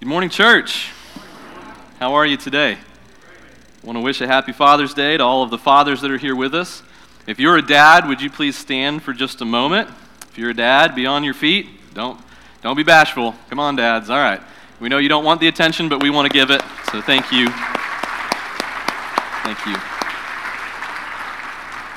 Good morning, church. How are you today? I want to wish a happy Father's Day to all of the fathers that are here with us. If you're a dad, would you please stand for just a moment? If you're a dad, be on your feet. Don't, don't be bashful. Come on, dads. All right. We know you don't want the attention, but we want to give it. So thank you. Thank you.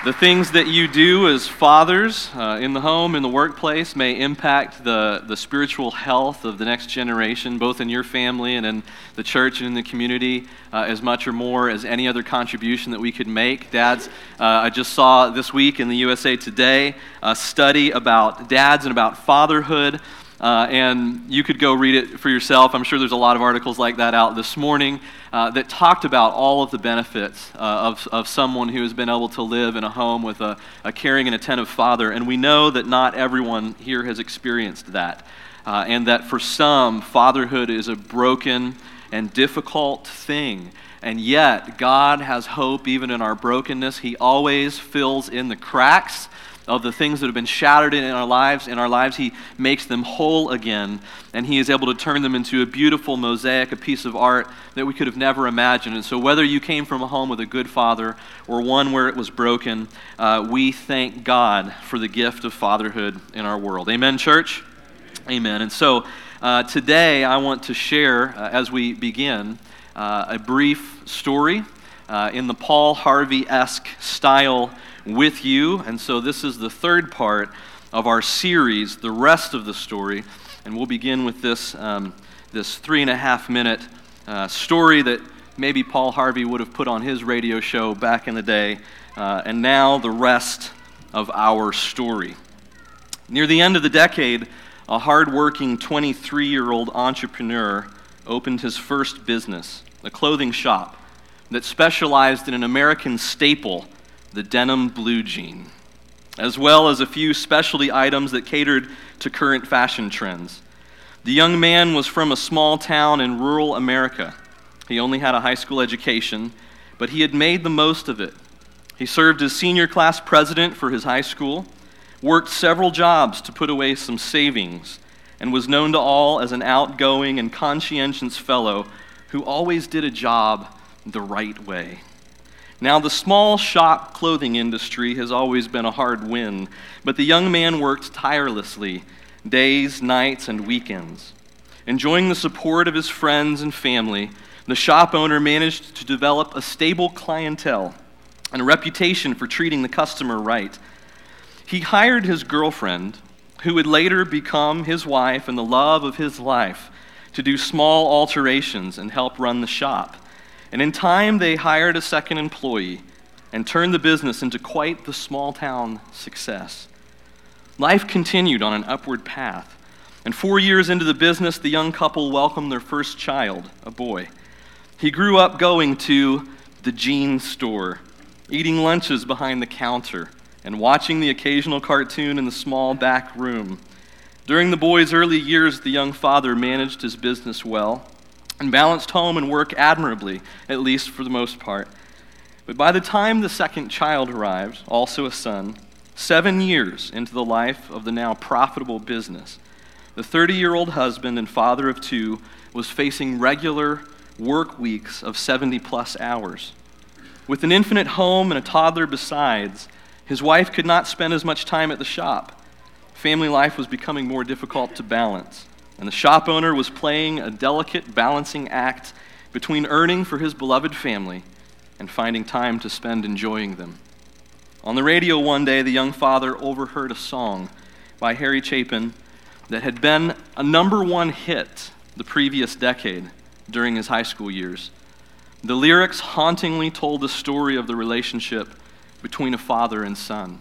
The things that you do as fathers uh, in the home, in the workplace, may impact the, the spiritual health of the next generation, both in your family and in the church and in the community, uh, as much or more as any other contribution that we could make. Dads, uh, I just saw this week in the USA Today a study about dads and about fatherhood. Uh, and you could go read it for yourself. I'm sure there's a lot of articles like that out this morning uh, that talked about all of the benefits uh, of, of someone who has been able to live in a home with a, a caring and attentive father. And we know that not everyone here has experienced that. Uh, and that for some, fatherhood is a broken and difficult thing. And yet, God has hope even in our brokenness. He always fills in the cracks of the things that have been shattered in our lives in our lives he makes them whole again and he is able to turn them into a beautiful mosaic a piece of art that we could have never imagined. And so whether you came from a home with a good father or one where it was broken uh, we thank god for the gift of fatherhood in our world. Amen church? Amen. And so uh, today i want to share uh, as we begin uh, a brief story uh, in the paul harvey-esque style with you. And so this is the third part of our series, the rest of the story. And we'll begin with this, um, this three and a half minute uh, story that maybe Paul Harvey would have put on his radio show back in the day. Uh, and now the rest of our story. Near the end of the decade, a hardworking 23 year old entrepreneur opened his first business, a clothing shop that specialized in an American staple the denim blue jean, as well as a few specialty items that catered to current fashion trends. The young man was from a small town in rural America. He only had a high school education, but he had made the most of it. He served as senior class president for his high school, worked several jobs to put away some savings, and was known to all as an outgoing and conscientious fellow who always did a job the right way. Now, the small shop clothing industry has always been a hard win, but the young man worked tirelessly, days, nights, and weekends. Enjoying the support of his friends and family, the shop owner managed to develop a stable clientele and a reputation for treating the customer right. He hired his girlfriend, who would later become his wife and the love of his life, to do small alterations and help run the shop. And in time, they hired a second employee and turned the business into quite the small town success. Life continued on an upward path. And four years into the business, the young couple welcomed their first child, a boy. He grew up going to the jean store, eating lunches behind the counter, and watching the occasional cartoon in the small back room. During the boy's early years, the young father managed his business well and balanced home and work admirably, at least for the most part. But by the time the second child arrived, also a son, seven years into the life of the now profitable business, the 30 year old husband and father of two was facing regular work weeks of 70 plus hours. With an infinite home and a toddler besides, his wife could not spend as much time at the shop. Family life was becoming more difficult to balance. And the shop owner was playing a delicate balancing act between earning for his beloved family and finding time to spend enjoying them. On the radio one day, the young father overheard a song by Harry Chapin that had been a number one hit the previous decade during his high school years. The lyrics hauntingly told the story of the relationship between a father and son.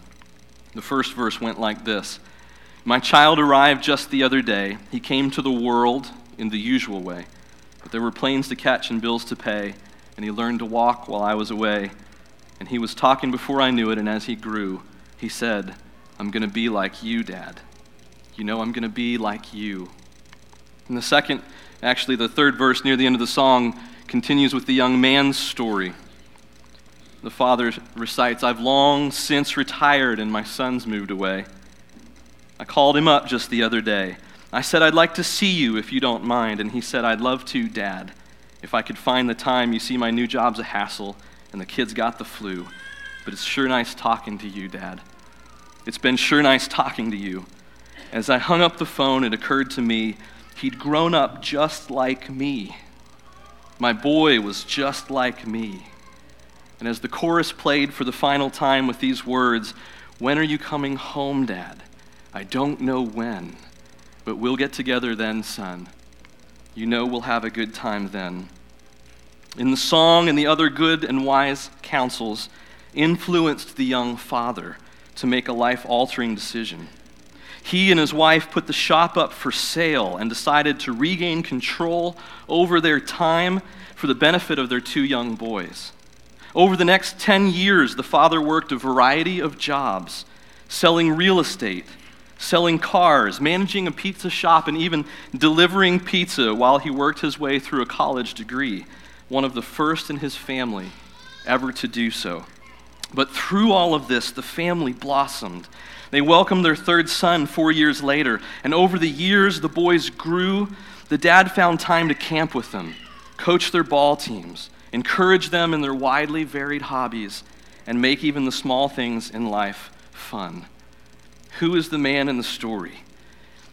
The first verse went like this my child arrived just the other day. He came to the world in the usual way, but there were planes to catch and bills to pay, and he learned to walk while I was away. And he was talking before I knew it, and as he grew, he said, I'm going to be like you, Dad. You know, I'm going to be like you. And the second, actually, the third verse near the end of the song continues with the young man's story. The father recites, I've long since retired, and my sons moved away. I called him up just the other day. I said, I'd like to see you if you don't mind. And he said, I'd love to, Dad. If I could find the time, you see, my new job's a hassle, and the kids got the flu. But it's sure nice talking to you, Dad. It's been sure nice talking to you. As I hung up the phone, it occurred to me he'd grown up just like me. My boy was just like me. And as the chorus played for the final time with these words, When are you coming home, Dad? I don't know when, but we'll get together then, son. You know we'll have a good time then. In the song and the other good and wise counsels influenced the young father to make a life altering decision. He and his wife put the shop up for sale and decided to regain control over their time for the benefit of their two young boys. Over the next 10 years, the father worked a variety of jobs, selling real estate, selling cars, managing a pizza shop, and even delivering pizza while he worked his way through a college degree, one of the first in his family ever to do so. But through all of this, the family blossomed. They welcomed their third son four years later, and over the years, the boys grew. The dad found time to camp with them, coach their ball teams, encourage them in their widely varied hobbies, and make even the small things in life fun. Who is the man in the story?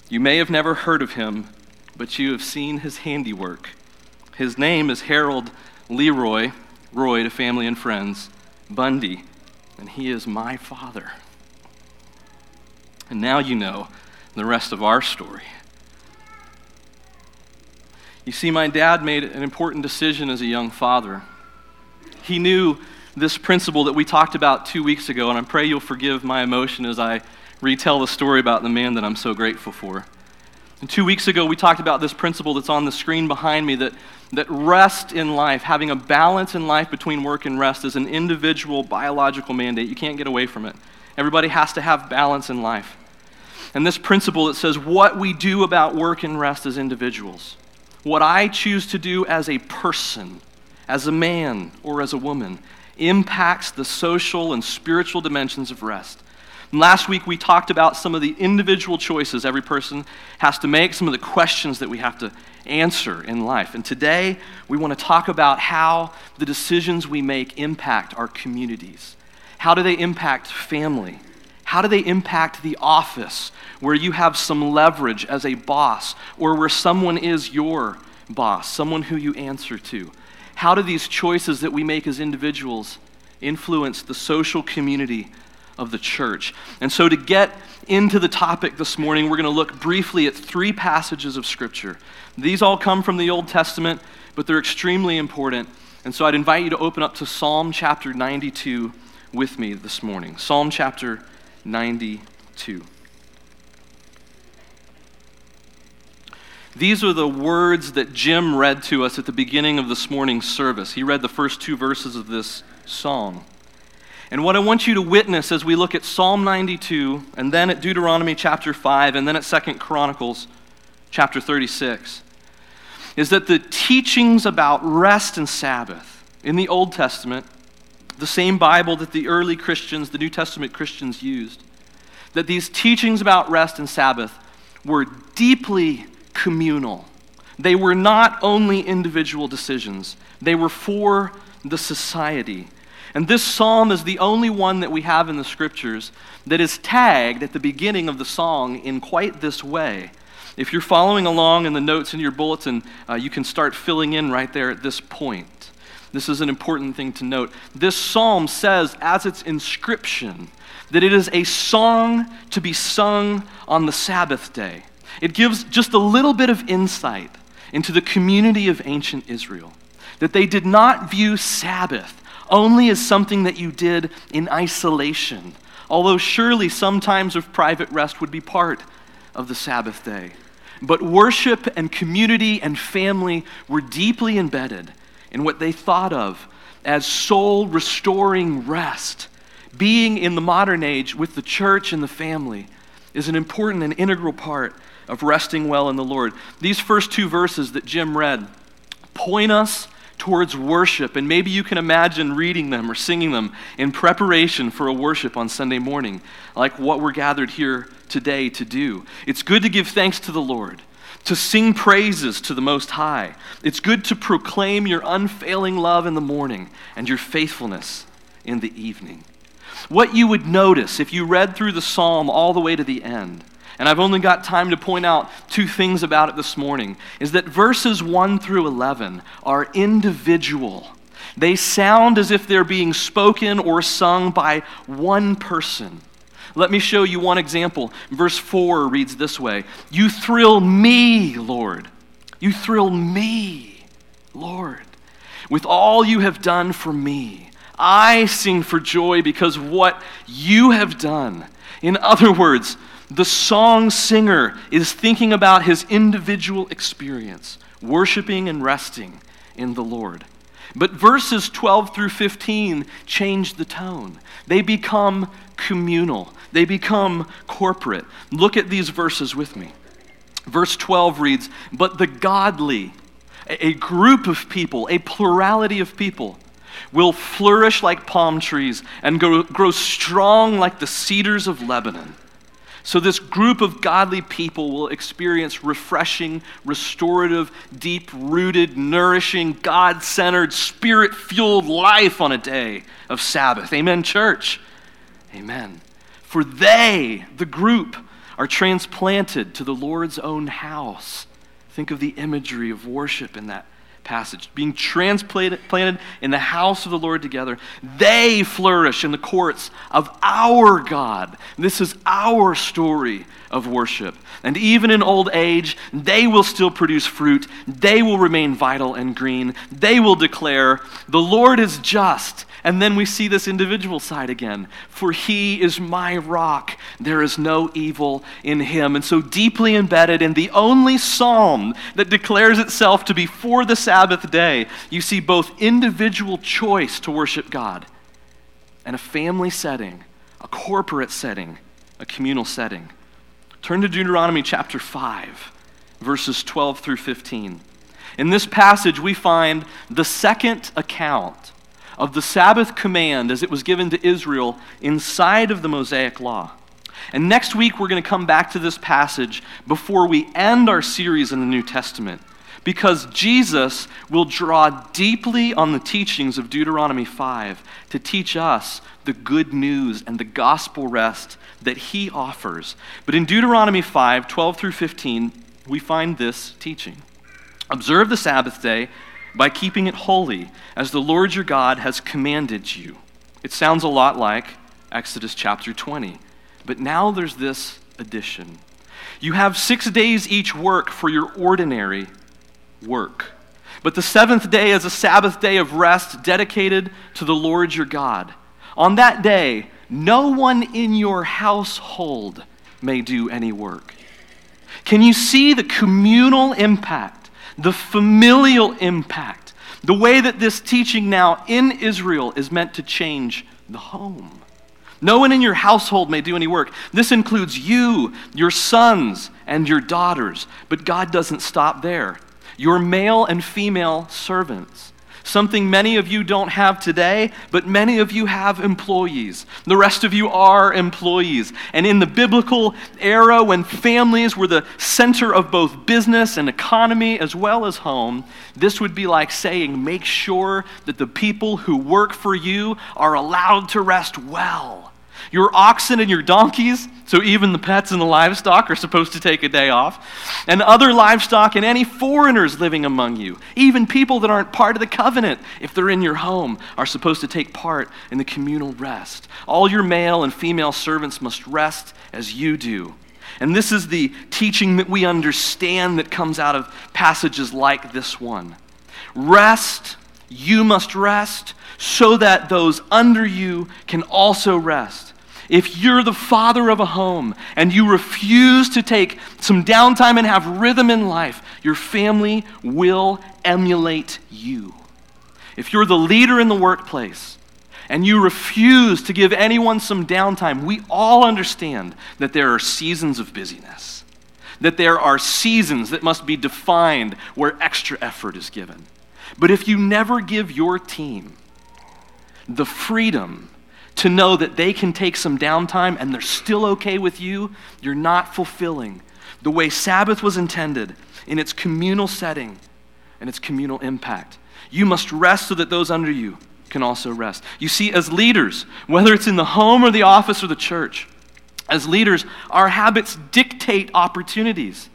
You may have never heard of him, but you have seen his handiwork. His name is Harold Leroy, Roy to family and friends, Bundy, and he is my father. And now you know the rest of our story. You see, my dad made an important decision as a young father. He knew this principle that we talked about two weeks ago, and I pray you'll forgive my emotion as I retell the story about the man that I'm so grateful for. And two weeks ago, we talked about this principle that's on the screen behind me that, that rest in life, having a balance in life between work and rest, is an individual biological mandate. You can't get away from it. Everybody has to have balance in life. And this principle that says what we do about work and rest as individuals what I choose to do as a person, as a man or as a woman, impacts the social and spiritual dimensions of rest. Last week we talked about some of the individual choices every person has to make, some of the questions that we have to answer in life. And today we want to talk about how the decisions we make impact our communities. How do they impact family? How do they impact the office where you have some leverage as a boss or where someone is your boss, someone who you answer to? How do these choices that we make as individuals influence the social community of the church? And so, to get into the topic this morning, we're going to look briefly at three passages of Scripture. These all come from the Old Testament, but they're extremely important. And so, I'd invite you to open up to Psalm chapter 92 with me this morning. Psalm chapter 92. These are the words that Jim read to us at the beginning of this morning's service. He read the first two verses of this song. And what I want you to witness as we look at Psalm 92 and then at Deuteronomy chapter 5 and then at Second Chronicles chapter 36 is that the teachings about rest and Sabbath in the Old Testament the same Bible that the early Christians, the New Testament Christians, used. That these teachings about rest and Sabbath were deeply communal. They were not only individual decisions, they were for the society. And this psalm is the only one that we have in the scriptures that is tagged at the beginning of the song in quite this way. If you're following along in the notes in your bulletin, uh, you can start filling in right there at this point. This is an important thing to note. This psalm says, as its inscription, that it is a song to be sung on the Sabbath day. It gives just a little bit of insight into the community of ancient Israel, that they did not view Sabbath only as something that you did in isolation, although surely some times of private rest would be part of the Sabbath day. But worship and community and family were deeply embedded in what they thought of as soul restoring rest. Being in the modern age with the church and the family is an important and integral part of resting well in the Lord. These first two verses that Jim read point us towards worship, and maybe you can imagine reading them or singing them in preparation for a worship on Sunday morning, like what we're gathered here today to do. It's good to give thanks to the Lord, to sing praises to the Most High. It's good to proclaim your unfailing love in the morning and your faithfulness in the evening. What you would notice if you read through the psalm all the way to the end and I've only got time to point out two things about it this morning, is that verses 1 through 11 are individual. They sound as if they're being spoken or sung by one person. Let me show you one example. Verse 4 reads this way You thrill me, Lord. You thrill me, Lord, with all you have done for me. I sing for joy because what you have done. In other words, the song singer is thinking about his individual experience, worshiping and resting in the Lord. But verses 12 through 15 change the tone. They become communal, they become corporate. Look at these verses with me. Verse 12 reads, But the godly, a group of people, a plurality of people, will flourish like palm trees and grow, grow strong like the cedars of Lebanon. So, this group of godly people will experience refreshing, restorative, deep rooted, nourishing, God centered, spirit fueled life on a day of Sabbath. Amen, church? Amen. For they, the group, are transplanted to the Lord's own house. Think of the imagery of worship in that passage, being transplanted in the house of the Lord together. They flourish in the courts of our God. This is our story of worship. And even in old age, they will still produce fruit. They will remain vital and green. They will declare, The Lord is just and then we see this individual side again. For he is my rock. There is no evil in him. And so, deeply embedded in the only psalm that declares itself to be for the Sabbath day, you see both individual choice to worship God and a family setting, a corporate setting, a communal setting. Turn to Deuteronomy chapter 5, verses 12 through 15. In this passage, we find the second account of the Sabbath command as it was given to Israel inside of the Mosaic Law. And next week, we're going to come back to this passage before we end our series in the New Testament because Jesus will draw deeply on the teachings of Deuteronomy 5 to teach us the good news and the gospel rest that he offers. But in Deuteronomy 5 12 through 15, we find this teaching Observe the Sabbath day by keeping it holy, as the Lord your God has commanded you. It sounds a lot like Exodus chapter 20. But now there's this addition. You have six days each work for your ordinary work. But the seventh day is a Sabbath day of rest dedicated to the Lord your God. On that day, no one in your household may do any work. Can you see the communal impact the familial impact, the way that this teaching now in Israel is meant to change the home. No one in your household may do any work. This includes you, your sons, and your daughters. But God doesn't stop there. Your male and female servants something many of you don't have today, but many of you have employees. The rest of you are employees. And in the biblical era, when families were the center of both business and economy as well as home, this would be like saying, make sure that the people who work for you are allowed to rest well. Your oxen and your donkeys, so even the pets and the livestock are supposed to take a day off, and other livestock and any foreigners living among you, even people that aren't part of the covenant, if they're in your home, are supposed to take part in the communal rest. All your male and female servants must rest as you do. And this is the teaching that we understand that comes out of passages like this one. Rest, you must rest, so that those under you can also rest. If you're the father of a home and you refuse to take some downtime and have rhythm in life, your family will emulate you. If you're the leader in the workplace and you refuse to give anyone some downtime, we all understand that there are seasons of busyness, that there are seasons that must be defined where extra effort is given. But if you never give your team the freedom to know that they can take some downtime and they're still okay with you, you're not fulfilling the way Sabbath was intended in its communal setting and its communal impact. You must rest so that those under you can also rest. You see, as leaders, whether it's in the home or the office or the church, as leaders, our habits dictate opportunities.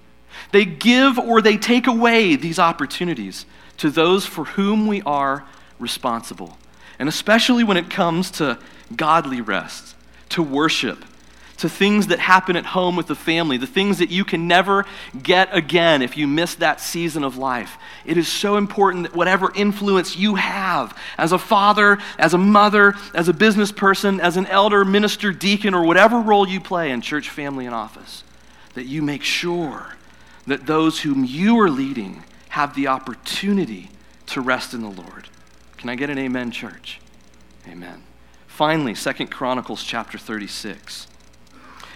They give or they take away these opportunities to those for whom we are responsible. And especially when it comes to godly rest, to worship, to things that happen at home with the family, the things that you can never get again if you miss that season of life. It is so important that whatever influence you have as a father, as a mother, as a business person, as an elder, minister, deacon, or whatever role you play in church, family, and office, that you make sure that those whom you are leading have the opportunity to rest in the Lord. Can I get an amen, church? Amen. Finally, Second Chronicles chapter 36.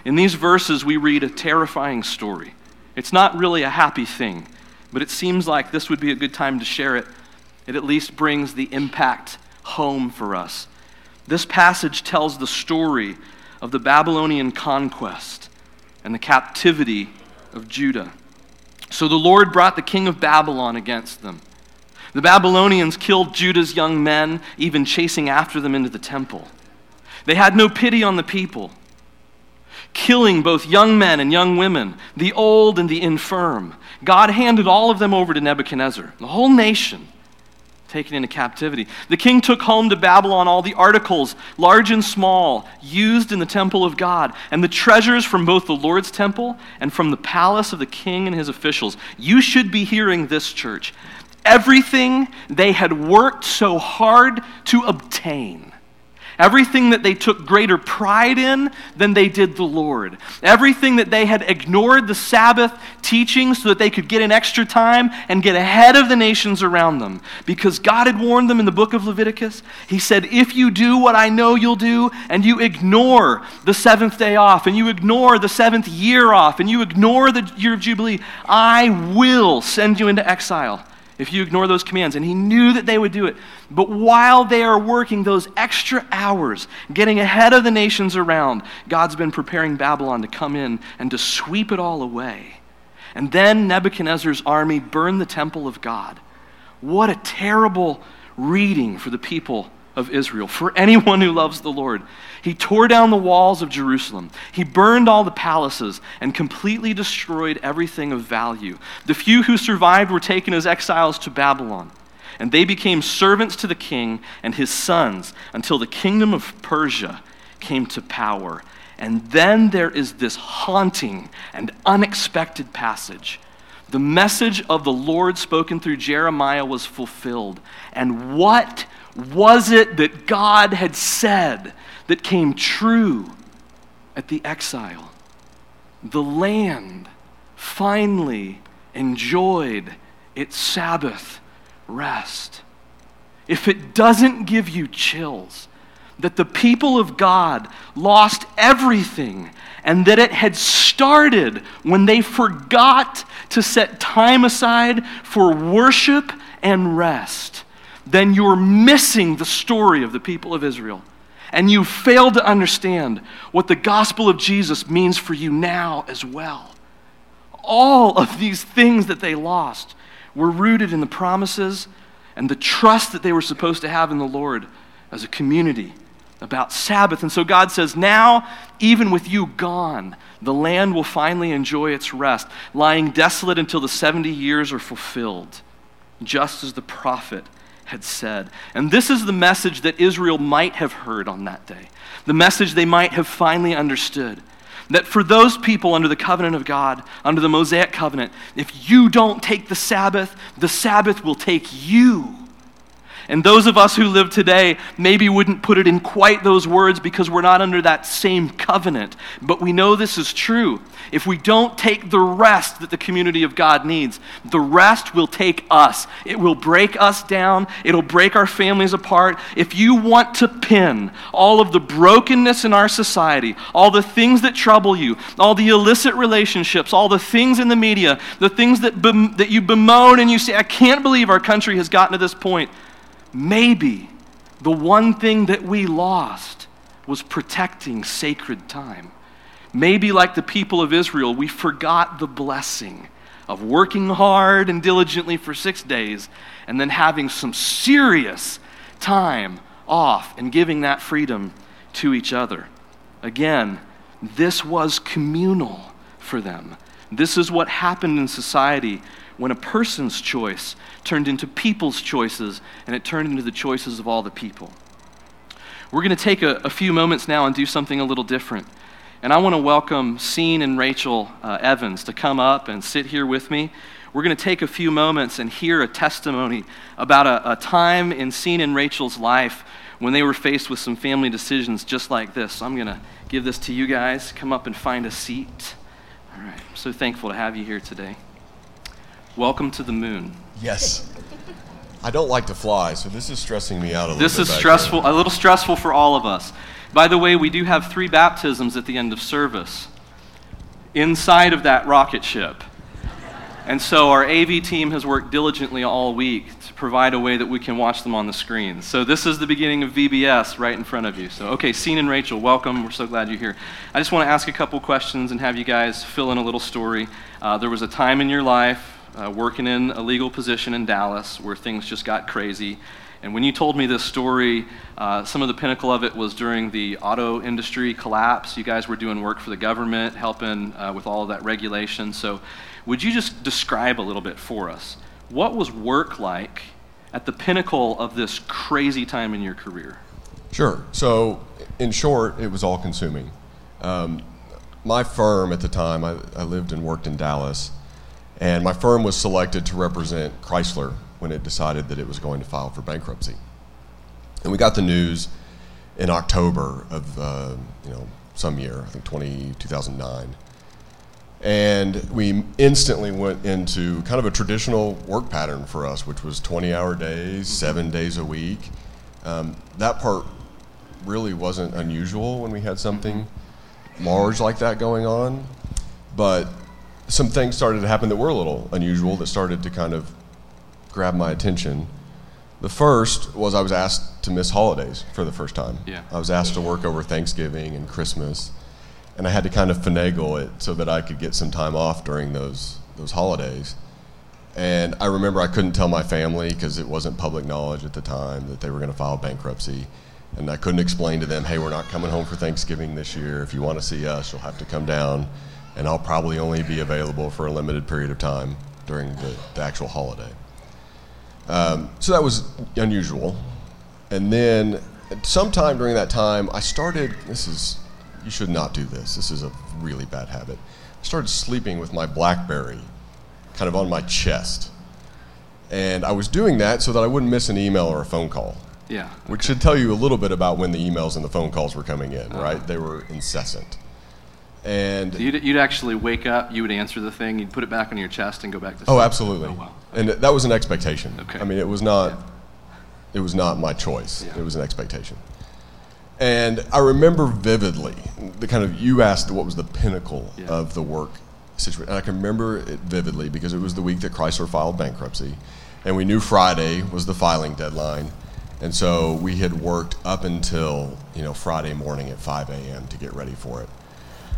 In these verses, we read a terrifying story. It's not really a happy thing, but it seems like this would be a good time to share it. It at least brings the impact home for us. This passage tells the story of the Babylonian conquest and the captivity of Judah. So the Lord brought the king of Babylon against them. The Babylonians killed Judah's young men, even chasing after them into the temple. They had no pity on the people killing both young men and young women, the old and the infirm. God handed all of them over to Nebuchadnezzar, the whole nation taken into captivity. The king took home to Babylon all the articles, large and small, used in the temple of God, and the treasures from both the Lord's temple and from the palace of the king and his officials. You should be hearing this, church. Everything they had worked so hard to obtain Everything that they took greater pride in than they did the Lord. Everything that they had ignored the Sabbath teaching so that they could get an extra time and get ahead of the nations around them. Because God had warned them in the book of Leviticus. He said, If you do what I know you'll do, and you ignore the seventh day off, and you ignore the seventh year off, and you ignore the year of Jubilee, I will send you into exile if you ignore those commands. And he knew that they would do it. But while they are working those extra hours, getting ahead of the nations around, God's been preparing Babylon to come in and to sweep it all away. And then Nebuchadnezzar's army burned the temple of God. What a terrible reading for the people of Israel, for anyone who loves the Lord. He tore down the walls of Jerusalem. He burned all the palaces and completely destroyed everything of value. The few who survived were taken as exiles to Babylon, and they became servants to the king and his sons until the kingdom of Persia came to power. And then there is this haunting and unexpected passage. The message of the Lord spoken through Jeremiah was fulfilled. And what was it that God had said that came true at the exile? The land finally enjoyed its Sabbath rest. If it doesn't give you chills, that the people of God lost everything and that it had started when they forgot to set time aside for worship and rest then you're missing the story of the people of Israel. And you fail to understand what the gospel of Jesus means for you now as well. All of these things that they lost were rooted in the promises and the trust that they were supposed to have in the Lord as a community about Sabbath. And so God says, now, even with you gone, the land will finally enjoy its rest, lying desolate until the 70 years are fulfilled, just as the prophet had said. And this is the message that Israel might have heard on that day, the message they might have finally understood. That for those people under the covenant of God, under the Mosaic covenant, if you don't take the Sabbath, the Sabbath will take you. And those of us who live today maybe wouldn't put it in quite those words because we're not under that same covenant. But we know this is true. If we don't take the rest that the community of God needs, the rest will take us. It will break us down, it'll break our families apart. If you want to pin all of the brokenness in our society, all the things that trouble you, all the illicit relationships, all the things in the media, the things that, that you bemoan and you say, I can't believe our country has gotten to this point maybe the one thing that we lost was protecting sacred time. Maybe, like the people of Israel, we forgot the blessing of working hard and diligently for six days and then having some serious time off and giving that freedom to each other. Again, this was communal for them. This is what happened in society when a person's choice turned into people's choices and it turned into the choices of all the people. We're going to take a, a few moments now and do something a little different. And I want to welcome Scene and Rachel uh, Evans to come up and sit here with me. We're going to take a few moments and hear a testimony about a, a time in Scene and Rachel's life when they were faced with some family decisions just like this. So I'm going to give this to you guys. Come up and find a seat. All right. I'm so thankful to have you here today. Welcome to the moon. Yes. I don't like to fly, so this is stressing me out a little This bit. This is stressful, a little stressful for all of us. By the way, we do have three baptisms at the end of service inside of that rocket ship. And so our AV team has worked diligently all week provide a way that we can watch them on the screen. So this is the beginning of VBS right in front of you. So, okay, Scene and Rachel, welcome. We're so glad you're here. I just want to ask a couple questions and have you guys fill in a little story. Uh, there was a time in your life uh, working in a legal position in Dallas where things just got crazy. And when you told me this story, uh, some of the pinnacle of it was during the auto industry collapse. You guys were doing work for the government, helping uh, with all of that regulation. So, would you just describe a little bit for us? What was work like at the pinnacle of this crazy time in your career? Sure. So, in short, it was all consuming. Um, my firm at the time, I, I lived and worked in Dallas, and my firm was selected to represent Chrysler when it decided that it was going to file for bankruptcy. And we got the news in October of uh, you know some year, I think 20, 2009. And we instantly went into kind of a traditional work pattern for us, which was 20 hour days, seven days a week. Um, that part really wasn't unusual when we had something large like that going on. But some things started to happen that were a little unusual that started to kind of grab my attention. The first was I was asked to miss holidays for the first time. Yeah. I was asked to work over Thanksgiving and Christmas, and I had to kind of finagle it so that I could get some time off during those those holidays. And I remember I couldn't tell my family because it wasn't public knowledge at the time that they were going to file bankruptcy. And I couldn't explain to them, hey, we're not coming home for Thanksgiving this year. If you want to see us, you'll have to come down. And I'll probably only be available for a limited period of time during the, the actual holiday. Um, so that was unusual. And then sometime during that time, I started, this is, you should not do this. This is a really bad habit. I started sleeping with my Blackberry kind of on my chest. And I was doing that so that I wouldn't miss an email or a phone call, Yeah. which should tell you a little bit about when the emails and the phone calls were coming in, uh-huh. right? They were incessant. And You'd, you'd actually wake up, you would answer the thing, you'd put it back on your chest and go back to oh, sleep. Oh, absolutely. Oh, wow. And that was an expectation. Okay. I mean, it was not. It was not my choice. Yeah. It was an expectation. And I remember vividly the kind of you asked what was the pinnacle Yeah. of the work situation, and I can remember it vividly because it was the week that Chrysler filed bankruptcy, and we knew Friday was the filing deadline, and so we had worked up until you know Friday morning at 5 a.m. to get ready for it,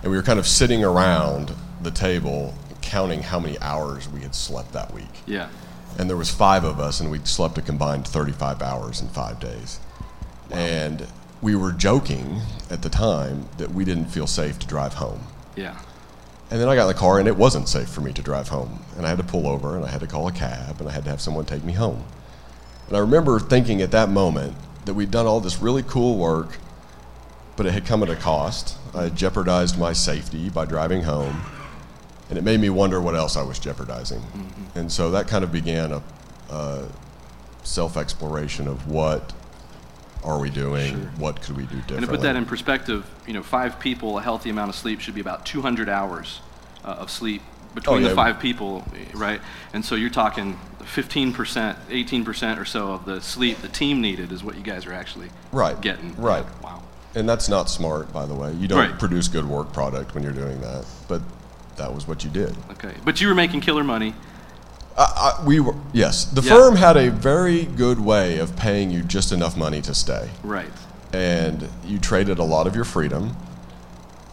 and we were kind of sitting around the table counting how many hours we had slept that week Yeah. and there was five of us and we'd slept a combined 35 hours in five days and we were joking at the time that we didn't feel safe to drive home. Yeah. and then i got in the car and it wasn't safe for me to drive home. And i had to pull over and i had to call a cab and i had to have someone take me home. And i remember thinking at that moment that we'd done all this really cool work but it had come at a cost. I had jeopardized my safety by driving home. And it made me wonder what else I was jeopardizing. And so that kind of began a, uh, self exploration of what are we doing, Sure. what could we do differently. And to put that in perspective, you know, five people, a healthy amount of sleep should be about 200 hours uh, of sleep between Oh, yeah. the five people, right? And so you're talking 15%, 18% or so of the sleep the team needed is what you guys are actually Right, getting. right. Wow. And that's not smart, by the way. You don't Right. produce good work product when you're doing that, but that was what you did. Okay. But you were making killer money. I, I, we were yes. The Yeah. firm had a very good way of paying you just enough money to stay, Right. and you traded a lot of your freedom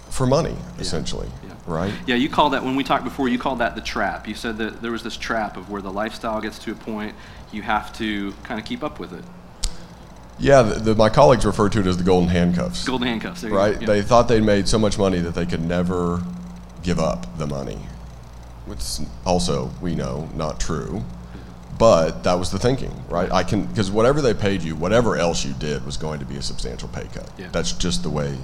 for money, essentially. Yeah. Right? Yeah, you call that, when we talked before, you called that the trap. You said that there was this trap of where the lifestyle gets to a point, you have to kind of keep up with it. Yeah. The, the, my colleagues refer to it as the golden handcuffs. Golden handcuffs. Right? go. Yeah. They thought they'd made so much money that they could never give up the money. Which is also, we know, not true. But that was the thinking, right? I can because whatever they paid you, whatever else you did was going to be a substantial pay cut. Yeah. That's just the way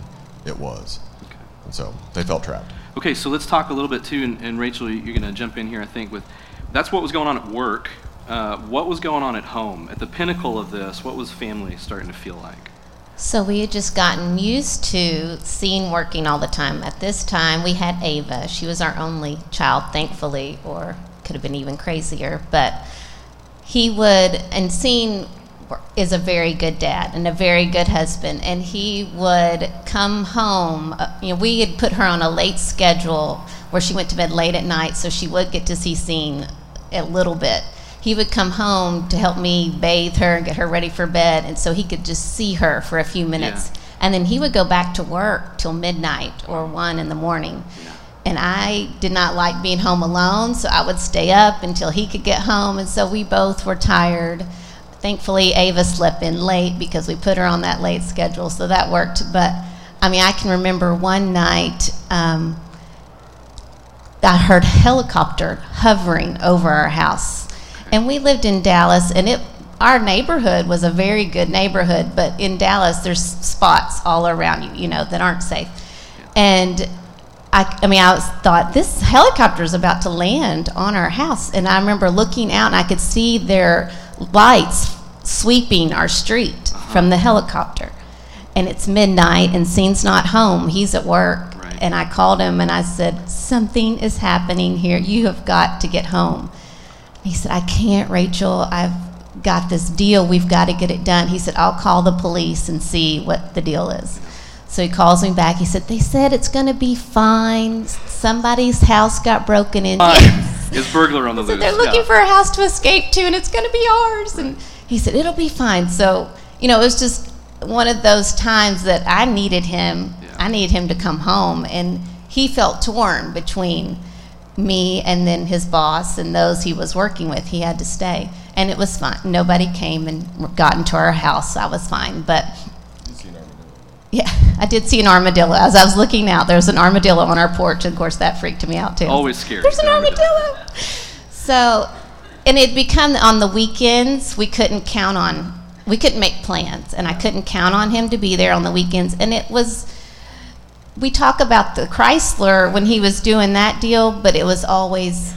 it was. Okay. And so they felt trapped. Okay, so let's talk a little bit too, and, and Rachel, you're going to jump in here, I think, with that's what was going on at work. Uh, what was going on at home? At the pinnacle of this, what was family starting to feel like? So we had just gotten used to seeing working all the time. At this time, we had Ava. She was our only child, thankfully, or could have been even crazier. But he would, and seeing is a very good dad and a very good husband. And he would come home. Uh, you know, we had put her on a late schedule where she went to bed late at night, so she would get to see Scene a little bit. He would come home to help me bathe her and get her ready for bed, and so he could just see her for a few minutes. And then he would go back to work till midnight or one in the morning. And I did not like being home alone, so I would stay up until he could get home. And so we both were tired. Thankfully, Ava slept in late because we put her on that late schedule, so that worked. But I mean, I can remember one night um, I heard helicopter hovering over our house, and we lived in Dallas, and it our neighborhood was a very good neighborhood, but in Dallas, there's spots all around you, you know, that aren't safe. And I, I mean, I was, thought this helicopter is about to land on our house, and I remember looking out, and I could see their lights sweeping our street uh-huh. from the helicopter. And it's midnight, and Scene's not home; he's at work. Right. And I called him, and I said, "Something is happening here. You have got to get home." He said, I can't, Rachel. I've got this deal. We've got to get it done. He said, I'll call the police and see what the deal is. So he calls me back. He said, They said it's going to be fine. Somebody's house got broken into. Is burglar on the He loose? They're looking yeah. for a house to escape to, and it's going to be ours. And he said, It'll be fine. So, you know, it was just one of those times that I needed him. Yeah. I needed him to come home. And he felt torn between me and then his boss and those he was working with. He had to stay. And it was fine. Nobody came and got into our house. I was fine. But yeah, I did see an armadillo. As I was looking out, there was an armadillo on our porch. And of course, that freaked me out too. Always scary. There's an armadillo. armadillo. So, and it'd become on the weekends, we couldn't count on, we couldn't make plans, and I couldn't count on him to be there on the weekends. And it was, we talk about the Chrysler when he was doing that deal, but it was always,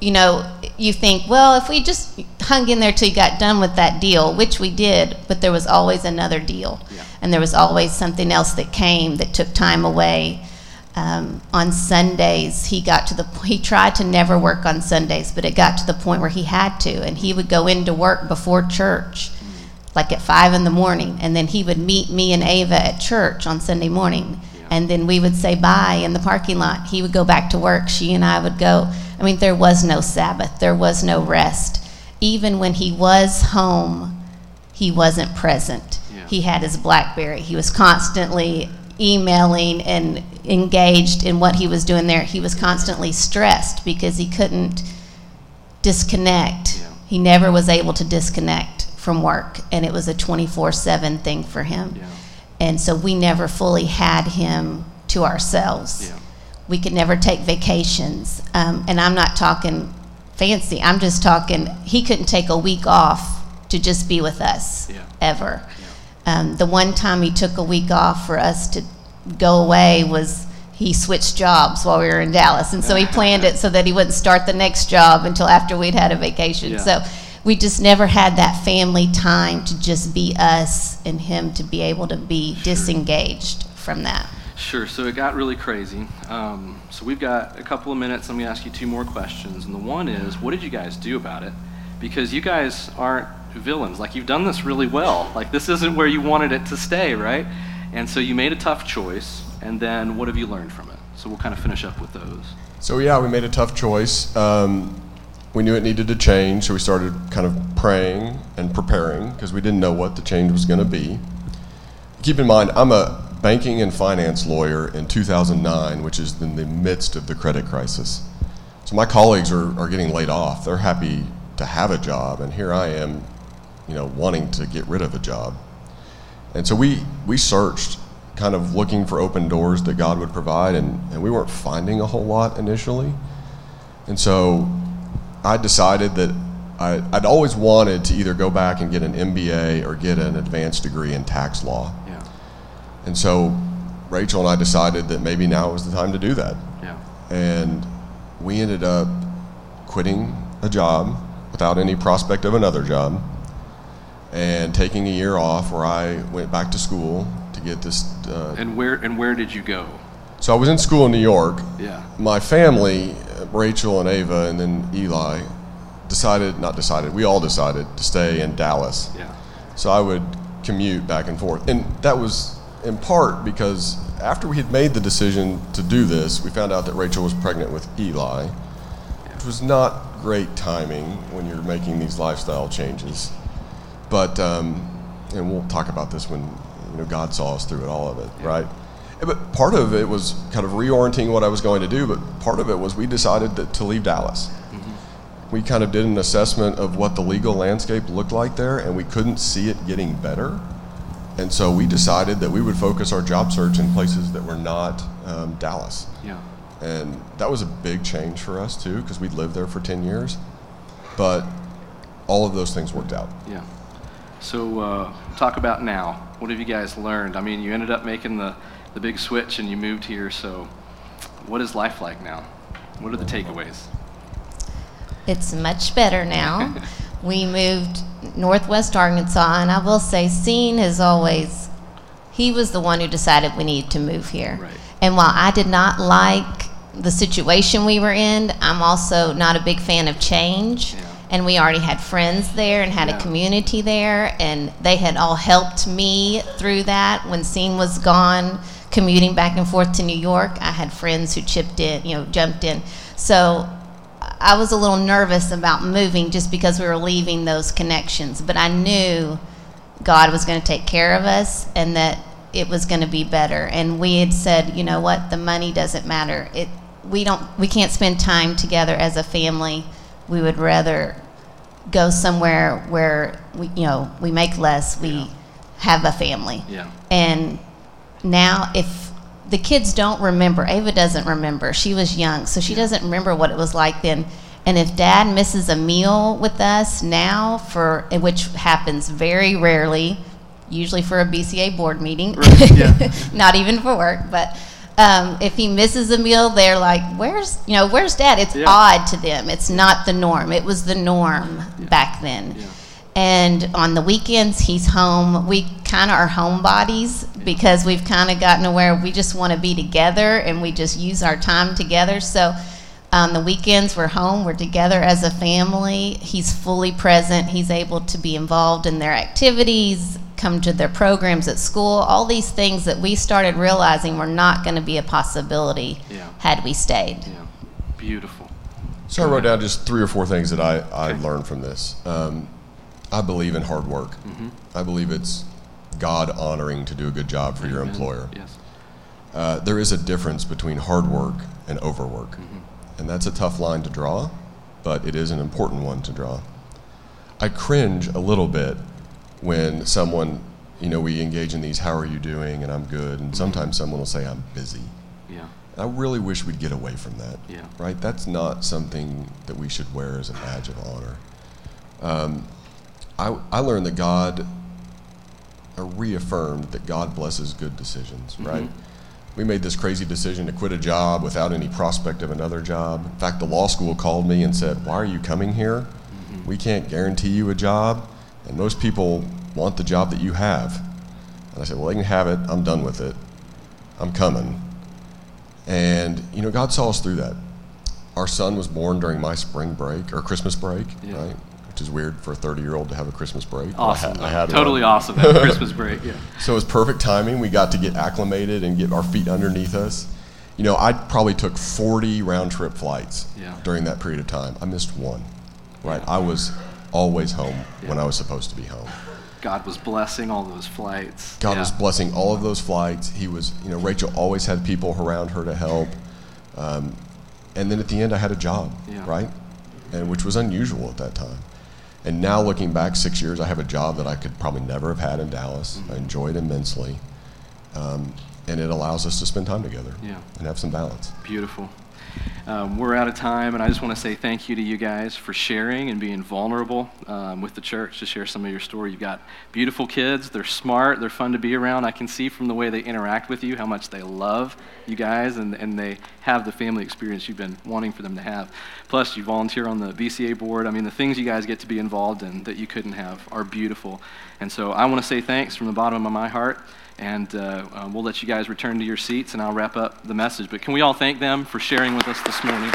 you know, you think, well, if we just hung in there till you got done with that deal, which we did, but there was always another deal. Yeah. And there was always something else that came that took time away. Um, on Sundays, he got to the he tried to never work on Sundays, but it got to the point where he had to, and he would go into work before church, like at five in the morning, and then he would meet me and Ava at church on Sunday morning. And then we would say bye in the parking lot. He would go back to work. She and I would go. I mean, there was no Sabbath, there was no rest. Even when he was home, he wasn't present. Yeah. He had his Blackberry. He was constantly emailing and engaged in what he was doing there. He was constantly stressed because he couldn't disconnect. Yeah. He never was able to disconnect from work, and it was a 24 7 thing for him. Yeah. And so we never fully had him to ourselves. Yeah. We could never take vacations. Um, and I'm not talking fancy, I'm just talking, he couldn't take a week off to just be with us Yeah. ever. Um, the one time he took a week off for us to go away was he switched jobs while we were in Dallas. And so he planned it so that he wouldn't start the next job until after we'd had a vacation. Yeah. So we just never had that family time to just be us and him to be able to be disengaged from that. Sure. So it got really crazy. Um, so we've got a couple of minutes. I'm going to ask you two more questions. And the one is, what did you guys do about it? Because you guys aren't villains. Like, you've done this really well. Like, this isn't where you wanted it to stay, right? And so you made a tough choice. And then what have you learned from it? So we'll kind of finish up with those. So yeah, we made a tough choice. Um, we knew it needed to change, so we started kind of praying and preparing because we didn't know what the change was going to be. Keep in mind, I'm a banking and finance lawyer in 2009, which is in the midst of the credit crisis. So my colleagues are, are getting laid off. They're happy to have a job, and here I am, you know, wanting to get rid of a job. And so we, we searched, kind of looking for open doors that God would provide, and, and we weren't finding a whole lot initially. And so I decided that I, I'd always wanted to either go back and get an MBA or get an advanced degree in tax law. Yeah. And so Rachel and I decided that maybe now was the time to do that. Yeah. And we ended up quitting a job without any prospect of another job and taking a year off where I went back to school to get this. Uh, And where and where did you go? so I was in school in New York. Yeah. My family, Rachel and Ava, and then Eli, decided, not decided, we all decided to stay in Dallas. Yeah. So I would commute back and forth. And that was in part because after we had made the decision to do this, we found out that Rachel was pregnant with Eli, which was not great timing when you're making these lifestyle changes. But, um, and we'll talk about this when you know, God saw us through it, all of it, right? But part of it was kind of reorienting what I was going to do, but part of it was we decided that, to leave Dallas we kind of did an assessment of what the legal landscape looked like there, and we couldn't see it getting better. And so we decided that we would focus our job search in places that were not um, Dallas. Yeah. And that was a big change for us, too, because we'd lived there for 10 years. But all of those things worked out. Yeah. So uh, talk about now. What have you guys learned? I mean, you ended up making the, the big switch and you moved here. So what is life like now? What are the takeaways? It's much better now. we moved northwest Arkansas, and I will say, Scene has always, he was the one who decided we needed to move here. Right. And while I did not like the situation we were in, I'm also not a big fan of change. Yeah. And we already had friends there and had Yeah. a community there, and they had all helped me through that. When Scene was gone, commuting back and forth to New York, I had friends who chipped in, you know, jumped in. So I was a little nervous about moving just because we were leaving those connections, but I knew God was going to take care of us and that it was going to be better. And we had said, you know what, the money doesn't matter. It we don't we can't spend time together as a family. We would rather go somewhere where we you know we make less. We have a family. Yeah. And now, if the kids don't remember, Ava doesn't remember. She was young, so she doesn't remember what it was like then. And if dad misses a meal with us now, for which happens very rarely, usually for a BCA board meeting, yeah. not even for work, but um, if he misses a meal, they're like, "Where's you know Where's dad?" It's Yeah. odd to them. It's not the norm. It was the norm back then. Yeah. And on the weekends, he's home. We kind of are homebodies because we've kind of gotten to where we just want to be together and we just use our time together. So on the weekends, we're home, we're together as a family. He's fully present. He's able to be involved in their activities, come to their programs at school, all these things that we started realizing were not going to be a possibility Yeah. had we stayed. Yeah. Beautiful. So I wrote down just three or four things that I, I Okay. learned from this. Um, I believe in hard work. I believe it's God honoring to do a good job for your employer. Yes. Uh, there is a difference between hard work and overwork. And that's a tough line to draw, but it is an important one to draw. I cringe a little bit when someone, you know, we engage in these, how are you doing? And I'm good. And sometimes someone will say, I'm busy. Yeah. I really wish we'd get away from that. Yeah. Right? That's not something that we should wear as a badge of honor. Um, I, I learned that God reaffirmed that God blesses good decisions, mm-hmm. right? We made this crazy decision to quit a job without any prospect of another job. In fact, the law school called me and said, Why are you coming here? Mm-hmm. we can't guarantee you a job, and most people want the job that you have. And I said, Well, they can have it. I'm done with it. I'm coming. And, you know, God saw us through that. Our son was born during my spring break or Christmas break, Yeah. right? Which is weird for a 30 year old to have a Christmas break. Awesome. I, ha- I had totally one. awesome. That Christmas break. Yeah. So it was perfect timing. We got to get acclimated and get our feet underneath us. You know, I probably took 40 round trip flights Yeah. during that period of time. I missed one, right? I was always home when I was supposed to be home. God was blessing all those flights. God Yeah. was blessing all of those flights. He was, you know, Rachel always had people around her to help. Um, and then at the end, I had a job, Yeah. right? And which was unusual at that time. And now looking back six years, I have a job that I could probably never have had in Dallas. Mm-hmm. I enjoy it immensely. Um, and it allows us to spend time together Yeah. and have some balance. Beautiful. Um, we're out of time, and I just want to say thank you to you guys for sharing and being vulnerable um, with the church to share some of your story. You've got beautiful kids. They're smart. They're fun to be around. I can see from the way they interact with you how much they love you guys, and, and they have the family experience you've been wanting for them to have. Plus, you volunteer on the BCA board. I mean, the things you guys get to be involved in that you couldn't have are beautiful. And so I want to say thanks from the bottom of my heart. And uh, um, we'll let you guys return to your seats and I'll wrap up the message. But can we all thank them for sharing with us this morning?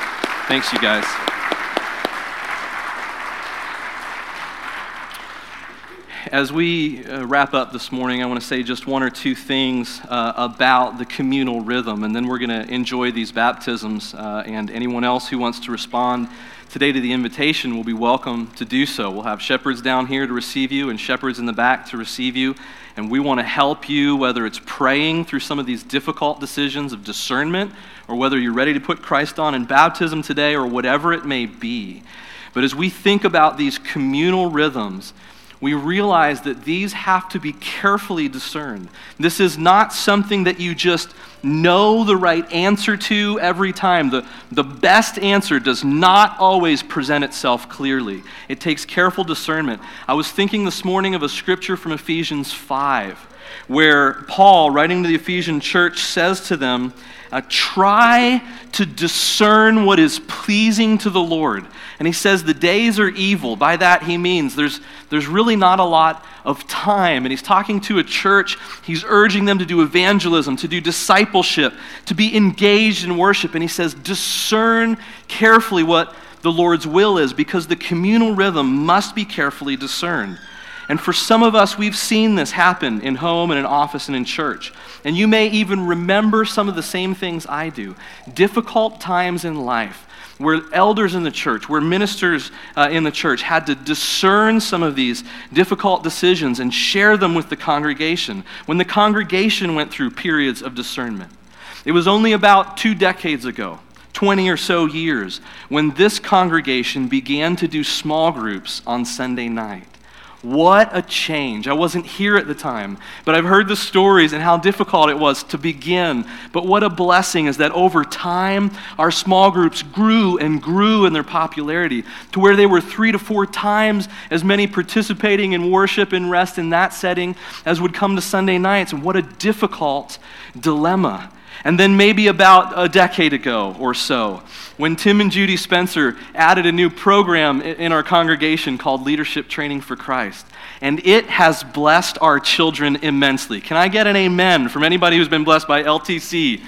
Thanks, you guys. As we uh, wrap up this morning, I want to say just one or two things uh, about the communal rhythm, and then we're going to enjoy these baptisms. Uh, and anyone else who wants to respond today to the invitation will be welcome to do so. We'll have shepherds down here to receive you, and shepherds in the back to receive you. And we want to help you, whether it's praying through some of these difficult decisions of discernment, or whether you're ready to put Christ on in baptism today, or whatever it may be. But as we think about these communal rhythms, we realize that these have to be carefully discerned. This is not something that you just know the right answer to every time. The, the best answer does not always present itself clearly, it takes careful discernment. I was thinking this morning of a scripture from Ephesians 5, where Paul, writing to the Ephesian church, says to them, uh, try to discern what is pleasing to the Lord. And he says the days are evil. By that he means there's, there's really not a lot of time. And he's talking to a church. He's urging them to do evangelism, to do discipleship, to be engaged in worship. And he says, discern carefully what the Lord's will is because the communal rhythm must be carefully discerned. And for some of us, we've seen this happen in home and in office and in church. And you may even remember some of the same things I do. Difficult times in life where elders in the church, where ministers uh, in the church had to discern some of these difficult decisions and share them with the congregation when the congregation went through periods of discernment. It was only about two decades ago 20 or so years when this congregation began to do small groups on Sunday night. What a change. I wasn't here at the time, but I've heard the stories and how difficult it was to begin. But what a blessing is that over time, our small groups grew and grew in their popularity to where they were three to four times as many participating in worship and rest in that setting as would come to Sunday nights. And what a difficult dilemma. And then, maybe about a decade ago or so, when Tim and Judy Spencer added a new program in our congregation called Leadership Training for Christ. And it has blessed our children immensely. Can I get an amen from anybody who's been blessed by LTC?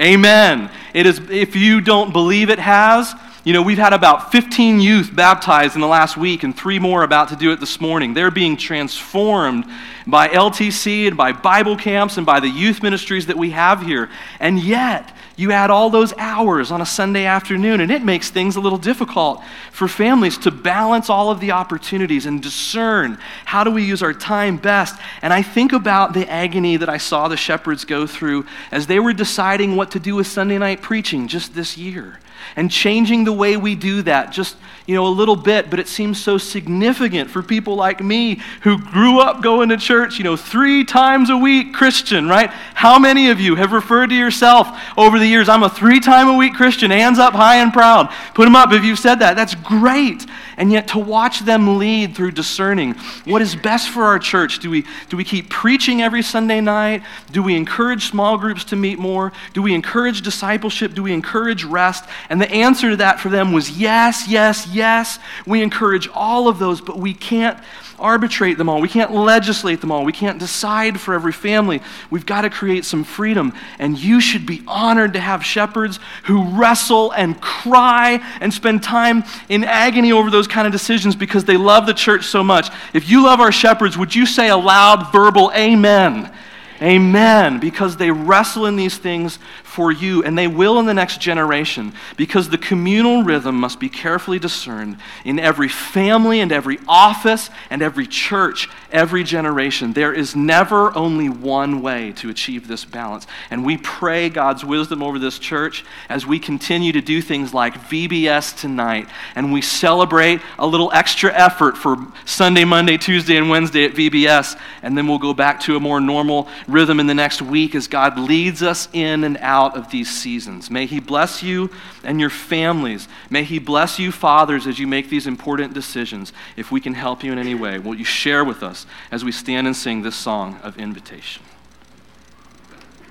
Amen. It is, if you don't believe it has, you know, we've had about 15 youth baptized in the last week and three more about to do it this morning. They're being transformed by LTC and by Bible camps and by the youth ministries that we have here. And yet, you add all those hours on a Sunday afternoon, and it makes things a little difficult for families to balance all of the opportunities and discern how do we use our time best. And I think about the agony that I saw the shepherds go through as they were deciding what to do with Sunday night preaching just this year and changing the way we do that just you know a little bit but it seems so significant for people like me who grew up going to church you know three times a week christian right? How many of you have referred to yourself over the years i'm a three time a week christian hands up high and proud. Put them up if you've said that. That's great. And yet to watch them lead through discerning what is best for our church? Do we do we keep preaching every sunday night? Do we encourage small groups to meet more? Do we encourage discipleship? Do we encourage rest And the answer to that for them was yes, yes, yes. We encourage all of those, but we can't arbitrate them all. We can't legislate them all. We can't decide for every family. We've got to create some freedom. And you should be honored to have shepherds who wrestle and cry and spend time in agony over those kind of decisions because they love the church so much. If you love our shepherds, would you say a loud verbal amen? Amen. Because they wrestle in these things for you, and they will in the next generation, because the communal rhythm must be carefully discerned in every family and every office and every church, every generation. There is never only one way to achieve this balance. And we pray God's wisdom over this church as we continue to do things like VBS tonight, and we celebrate a little extra effort for Sunday, Monday, Tuesday, and Wednesday at VBS, and then we'll go back to a more normal rhythm in the next week as God leads us in and out out of these seasons. May He bless you and your families. May He bless you, fathers, as you make these important decisions. If we can help you in any way, will you share with us as we stand and sing this song of invitation?